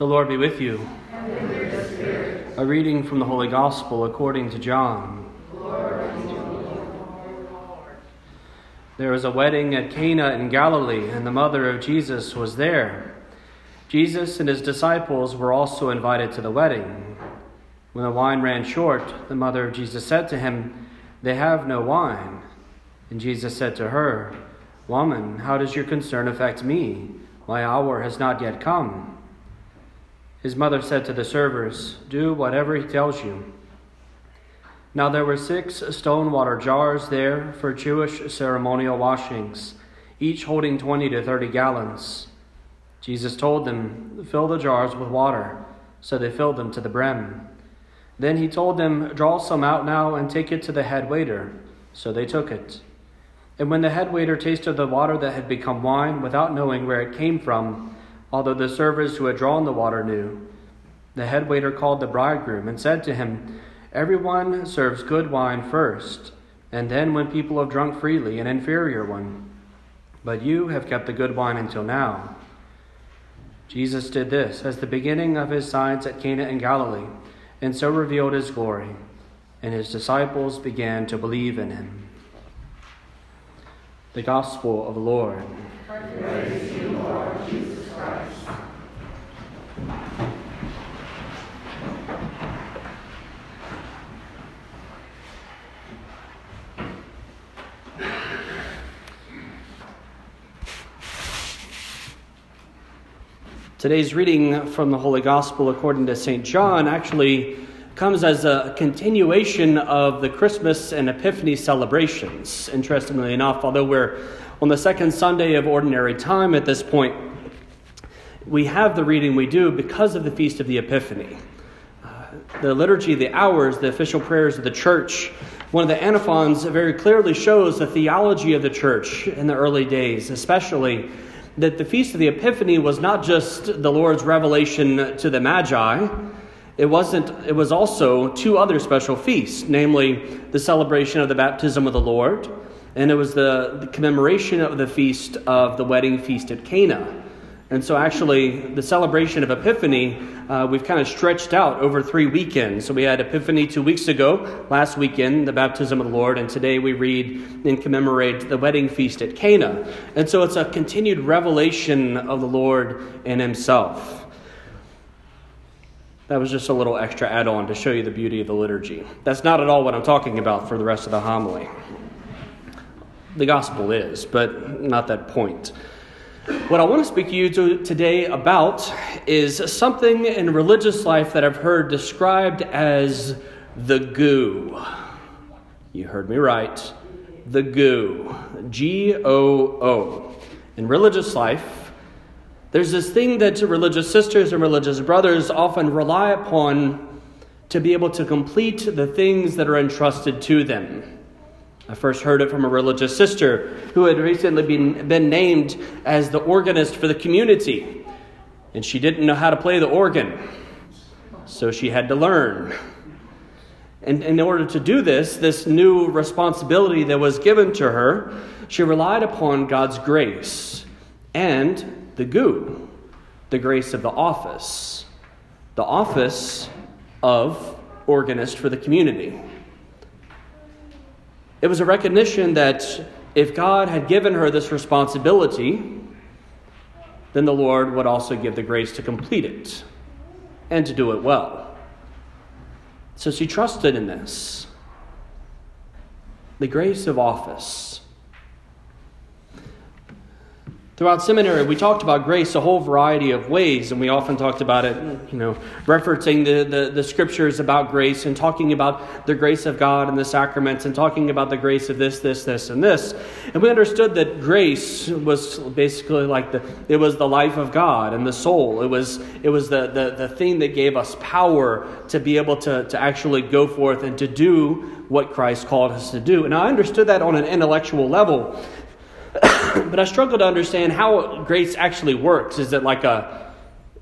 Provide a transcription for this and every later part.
The Lord be with you. A reading from the Holy Gospel according to John. There was a wedding at Cana in Galilee, and the mother of Jesus was there. Jesus and his disciples were also invited to the wedding. When the wine ran short, the mother of Jesus said to him, They have no wine. And Jesus said to her, Woman, how does your concern affect me? My hour has not yet come. His mother said to the servers, Do whatever he tells you. Now there were six stone water jars there for Jewish ceremonial washings, each holding 20 to 30 gallons. Jesus told them, Fill the jars with water. So they filled them to the brim. Then he told them, Draw some out now and take it to the head waiter. So they took it. And when the head waiter tasted the water that had become wine without knowing where it came from, although the servers who had drawn the water knew, the head waiter called the bridegroom and said to him, Everyone serves good wine first, and then when people have drunk freely, an inferior one. But you have kept the good wine until now. Jesus did this as the beginning of his signs at Cana in Galilee, and so revealed his glory, and his disciples began to believe in him. The Gospel of the Lord. Praise you, Lord Jesus Christ. Today's reading from the Holy Gospel according to St. John actually comes as a continuation of the Christmas and Epiphany celebrations. Interestingly enough, although we're on the second Sunday of Ordinary Time at this point, we have the reading we do because of the Feast of the Epiphany. Uh, the liturgy, the hours, the official prayers of the church, one of the antiphons very clearly shows the theology of the church in the early days, especially that the Feast of the Epiphany was not just the Lord's revelation to the Magi it wasn't it was also two other special feasts, namely the celebration of the baptism of the Lord, and it was the, the commemoration of the feast of the wedding feast at Cana. And so, actually, the celebration of Epiphany, uh, we've kind of stretched out over three weekends. So, we had Epiphany two weeks ago, last weekend, the baptism of the Lord, and today we read and commemorate the wedding feast at Cana. And so, it's a continued revelation of the Lord in Himself. That was just a little extra add on to show you the beauty of the liturgy. That's not at all what I'm talking about for the rest of the homily. The gospel is, but not that point. What I want to speak to you to today about is something in religious life that I've heard described as the goo. You heard me right. The goo. G O O. In religious life, there's this thing that religious sisters and religious brothers often rely upon to be able to complete the things that are entrusted to them. I first heard it from a religious sister who had recently been, been named as the organist for the community. And she didn't know how to play the organ, so she had to learn. And in order to do this, this new responsibility that was given to her, she relied upon God's grace and the goo, the grace of the office, the office of organist for the community. It was a recognition that if God had given her this responsibility, then the Lord would also give the grace to complete it and to do it well. So she trusted in this. The grace of office. Throughout seminary, we talked about grace a whole variety of ways, and we often talked about it, you know, referencing the, the, the, scriptures about grace and talking about the grace of God and the sacraments and talking about the grace of this, this, this, and this. And we understood that grace was basically like the it was the life of God and the soul. It was it was the, the, the thing that gave us power to be able to, to actually go forth and to do what Christ called us to do. And I understood that on an intellectual level. but I struggle to understand how grace actually works. Is it like a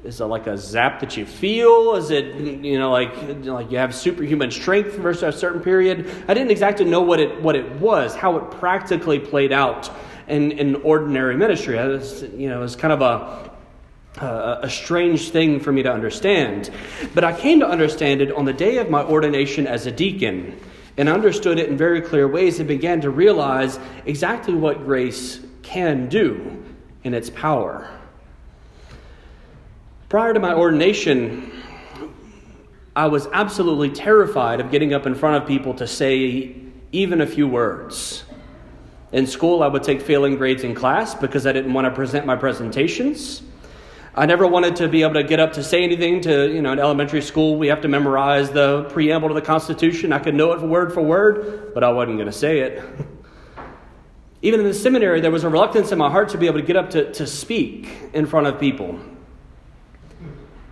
is it like a zap that you feel? Is it you know like like you have superhuman strength for a certain period? I didn't exactly know what it what it was, how it practically played out in in ordinary ministry. I was, you know, it was kind of a uh, a strange thing for me to understand. But I came to understand it on the day of my ordination as a deacon and understood it in very clear ways and began to realize exactly what grace can do in its power. Prior to my ordination, I was absolutely terrified of getting up in front of people to say even a few words. In school, I would take failing grades in class because I didn't want to present my presentations. I never wanted to be able to get up to say anything to, you know, in elementary school, we have to memorize the preamble to the Constitution. I could know it word for word, but I wasn't going to say it. Even in the seminary, there was a reluctance in my heart to be able to get up to, to speak in front of people.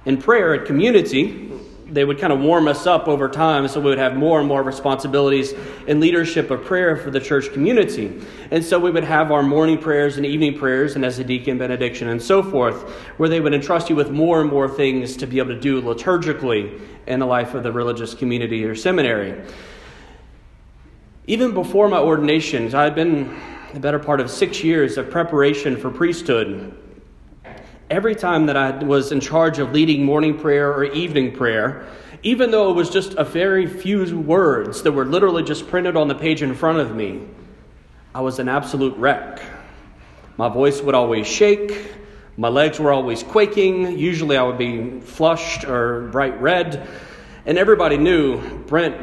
In prayer at community, they would kind of warm us up over time so we would have more and more responsibilities in leadership of prayer for the church community. And so we would have our morning prayers and evening prayers and as a deacon benediction and so forth, where they would entrust you with more and more things to be able to do liturgically in the life of the religious community or seminary. Even before my ordinations, I had been the better part of six years of preparation for priesthood every time that I was in charge of leading morning prayer or evening prayer, even though it was just a very few words that were literally just printed on the page in front of me, I was an absolute wreck. My voice would always shake. My legs were always quaking. Usually I would be flushed or bright red. And everybody knew Brent,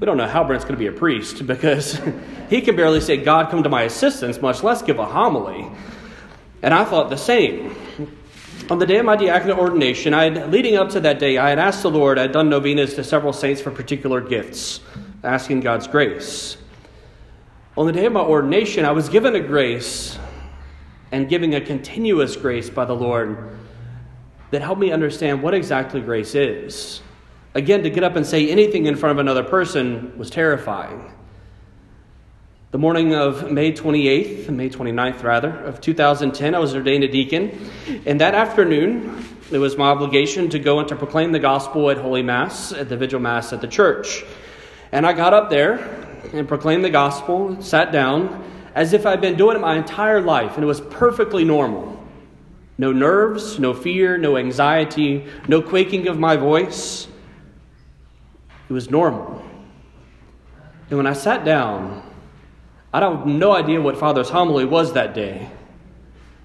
we don't know how Brent's going to be a priest because he can barely say, God, come to my assistance, much less give a homily. And I thought the same. On the day of my diaconate ordination, I had, leading up to that day, I had asked the Lord, I had done novenas to several saints for particular gifts, asking God's grace. On the day of my ordination, I was given a grace and giving a continuous grace by the Lord that helped me understand what exactly grace is. Again, to get up and say anything in front of another person was terrifying. The morning of May 28th, May 29th rather, of 2010, I was ordained a deacon. And that afternoon, it was my obligation to go and to proclaim the gospel at Holy Mass, at the Vigil Mass at the church. And I got up there and proclaimed the gospel, sat down, as if I'd been doing it my entire life, and it was perfectly normal. No nerves, no fear, no anxiety, no quaking of my voice. It was normal. And when I sat down, I have no idea what Father's homily was that day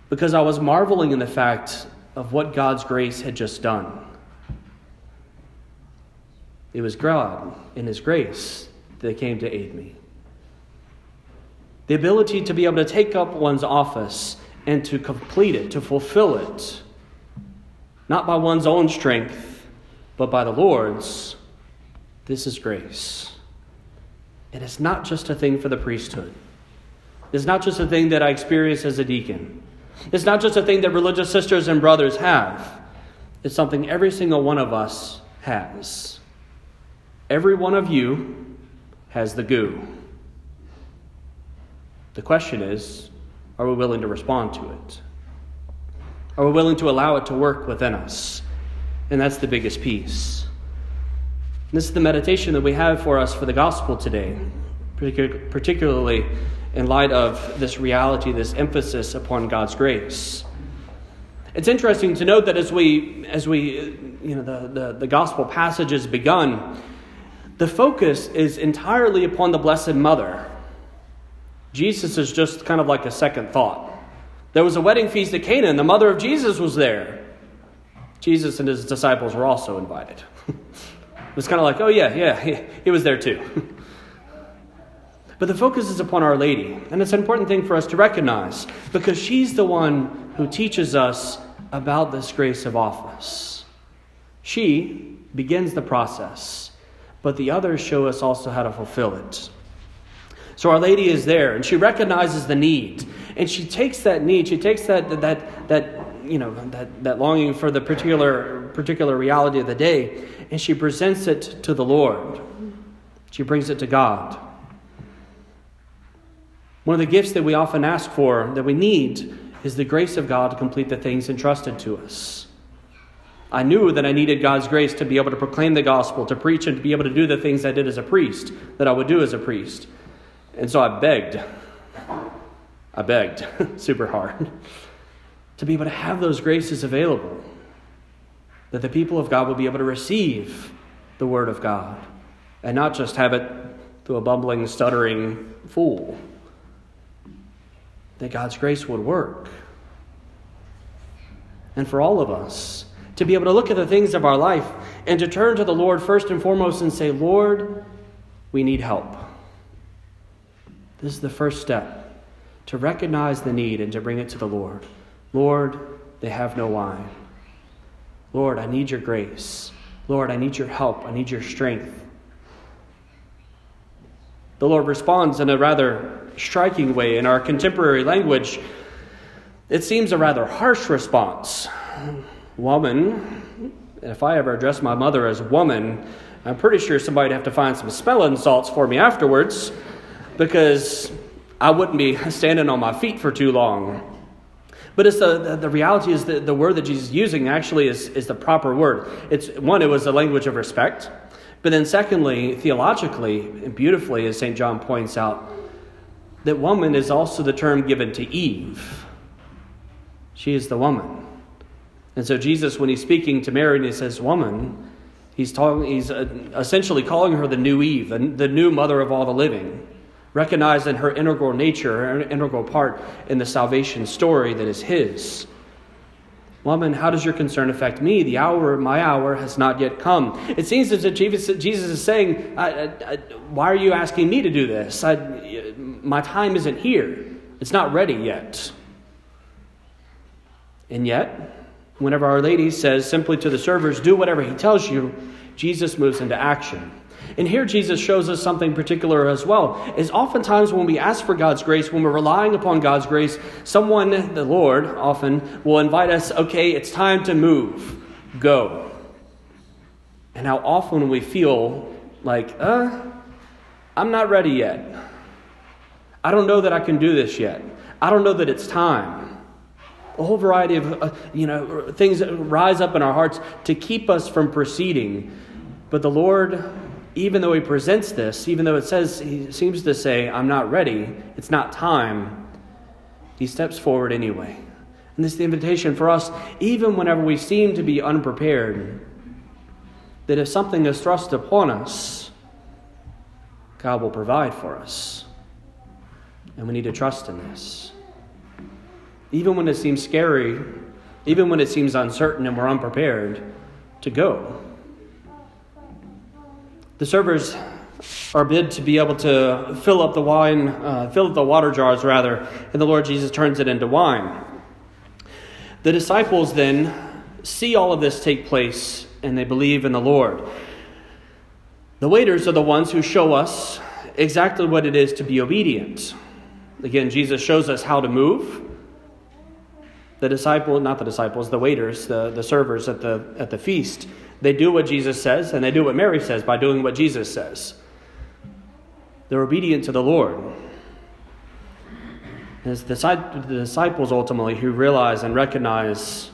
because I was marveling in the fact of what God's grace had just done. It was God in His grace that came to aid me. The ability to be able to take up one's office and to complete it, to fulfill it, not by one's own strength, but by the Lord's, this is grace. And it's not just a thing for the priesthood. It's not just a thing that I experience as a deacon. It's not just a thing that religious sisters and brothers have. It's something every single one of us has. Every one of you has the goo. The question is are we willing to respond to it? Are we willing to allow it to work within us? And that's the biggest piece. This is the meditation that we have for us for the gospel today, particularly in light of this reality, this emphasis upon God's grace. It's interesting to note that as we, as we you know, the, the, the gospel passage has begun, the focus is entirely upon the Blessed Mother. Jesus is just kind of like a second thought. There was a wedding feast at Cana, and the mother of Jesus was there. Jesus and his disciples were also invited. It was kind of like, oh, yeah, yeah, he, he was there too. but the focus is upon Our Lady, and it's an important thing for us to recognize because she's the one who teaches us about this grace of office. She begins the process, but the others show us also how to fulfill it. So Our Lady is there, and she recognizes the need, and she takes that need, she takes that that that you know that, that longing for the particular particular reality of the day and she presents it to the Lord. She brings it to God. One of the gifts that we often ask for, that we need, is the grace of God to complete the things entrusted to us. I knew that I needed God's grace to be able to proclaim the gospel, to preach, and to be able to do the things I did as a priest, that I would do as a priest. And so I begged. I begged super hard. to be able to have those graces available, that the people of God will be able to receive the Word of God and not just have it through a bumbling, stuttering fool. That God's grace would work. And for all of us, to be able to look at the things of our life and to turn to the Lord first and foremost and say, Lord, we need help. This is the first step to recognize the need and to bring it to the Lord. Lord, they have no wine. Lord, I need your grace. Lord, I need your help. I need your strength. The Lord responds in a rather striking way in our contemporary language. It seems a rather harsh response. Woman, if I ever address my mother as woman, I'm pretty sure somebody'd have to find some smelling salts for me afterwards because I wouldn't be standing on my feet for too long. But it's the, the reality is that the word that Jesus is using actually is, is the proper word. It's one, it was a language of respect. But then secondly, theologically and beautifully, as St. John points out, that woman is also the term given to Eve. She is the woman. And so Jesus, when he's speaking to Mary and he says woman, he's, talking, he's uh, essentially calling her the new Eve, and the new mother of all the living recognizing her integral nature, her integral part in the salvation story that is His. Woman, how does your concern affect me? The hour, my hour, has not yet come. It seems as if Jesus, is saying, I, I, I, Why are you asking me to do this? my time isn't here. It's not ready yet. And yet, whenever Our Lady says simply to the servers, Do whatever He tells you, Jesus moves into action. And here Jesus shows us something particular as well. Is oftentimes when we ask for God's grace, when we're relying upon God's grace, someone, the Lord, often will invite us, okay, it's time to move. Go. And how often we feel like, uh, I'm not ready yet. I don't know that I can do this yet. I don't know that it's time. A whole variety of uh, you know things rise up in our hearts to keep us from proceeding. But the Lord even though he presents this, even though it says, he seems to say, I'm not ready, it's not time, he steps forward anyway. And this is the invitation for us, even whenever we seem to be unprepared, that if something is thrust upon us, God will provide for us. And we need to trust in this. Even when it seems scary, even when it seems uncertain and we're unprepared, to go the servers are bid to be able to fill up the wine, uh, fill up the water jars rather, and the Lord Jesus turns it into wine. The disciples then see all of this take place and they believe in the Lord. The waiters are the ones who show us exactly what it is to be obedient. Again, Jesus shows us how to move. The disciple, not the disciples, the waiters, the, the servers at the, at the feast, they do what Jesus says, and they do what Mary says by doing what Jesus says. They're obedient to the Lord. It's the disciples ultimately who realize and recognize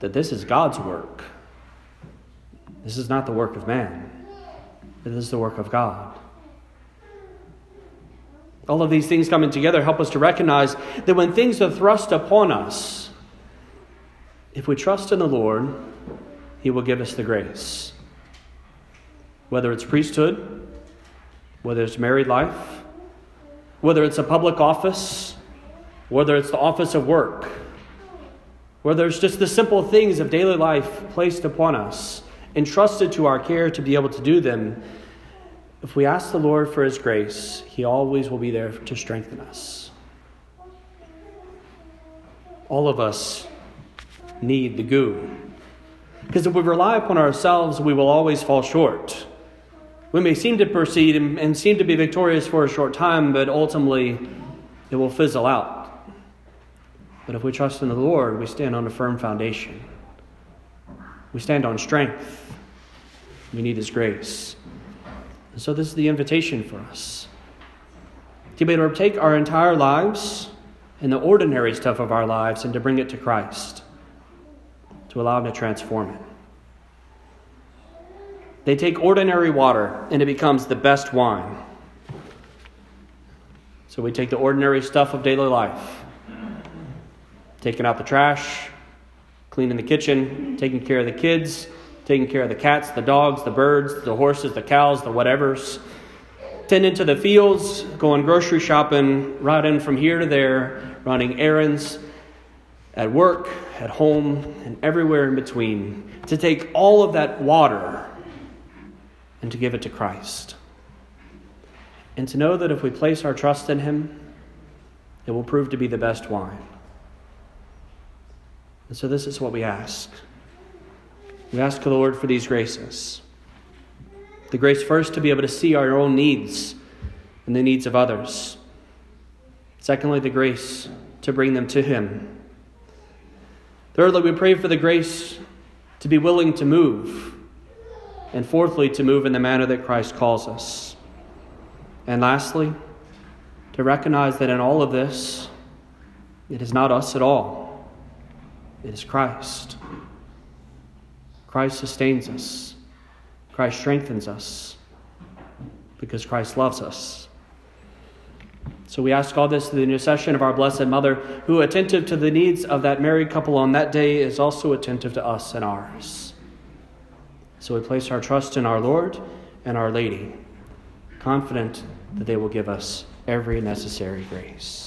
that this is God's work. This is not the work of man, it is the work of God. All of these things coming together help us to recognize that when things are thrust upon us, if we trust in the Lord, he will give us the grace. Whether it's priesthood, whether it's married life, whether it's a public office, whether it's the office of work, whether it's just the simple things of daily life placed upon us, entrusted to our care to be able to do them, if we ask the Lord for His grace, He always will be there to strengthen us. All of us need the goo because if we rely upon ourselves, we will always fall short. We may seem to proceed and, and seem to be victorious for a short time, but ultimately it will fizzle out. But if we trust in the Lord, we stand on a firm foundation. We stand on strength. We need His grace. And so, this is the invitation for us to be able to take our entire lives and the ordinary stuff of our lives and to bring it to Christ to allow Him to transform it. They take ordinary water and it becomes the best wine. So we take the ordinary stuff of daily life, taking out the trash, cleaning the kitchen, taking care of the kids, taking care of the cats, the dogs, the birds, the horses, the cows, the whatevers, tending to the fields, going grocery shopping, riding from here to there, running errands at work, at home, and everywhere in between, to take all of that water and to give it to Christ. And to know that if we place our trust in Him, it will prove to be the best wine. And so, this is what we ask. We ask the Lord for these graces. The grace first to be able to see our own needs and the needs of others. Secondly, the grace to bring them to Him. Thirdly, we pray for the grace to be willing to move. And fourthly, to move in the manner that Christ calls us. And lastly, to recognize that in all of this, it is not us at all, it is Christ. Christ sustains us, Christ strengthens us, because Christ loves us. So we ask all this through the intercession of our Blessed Mother, who, attentive to the needs of that married couple on that day, is also attentive to us and ours. So we place our trust in our Lord and Our Lady, confident that they will give us every necessary grace.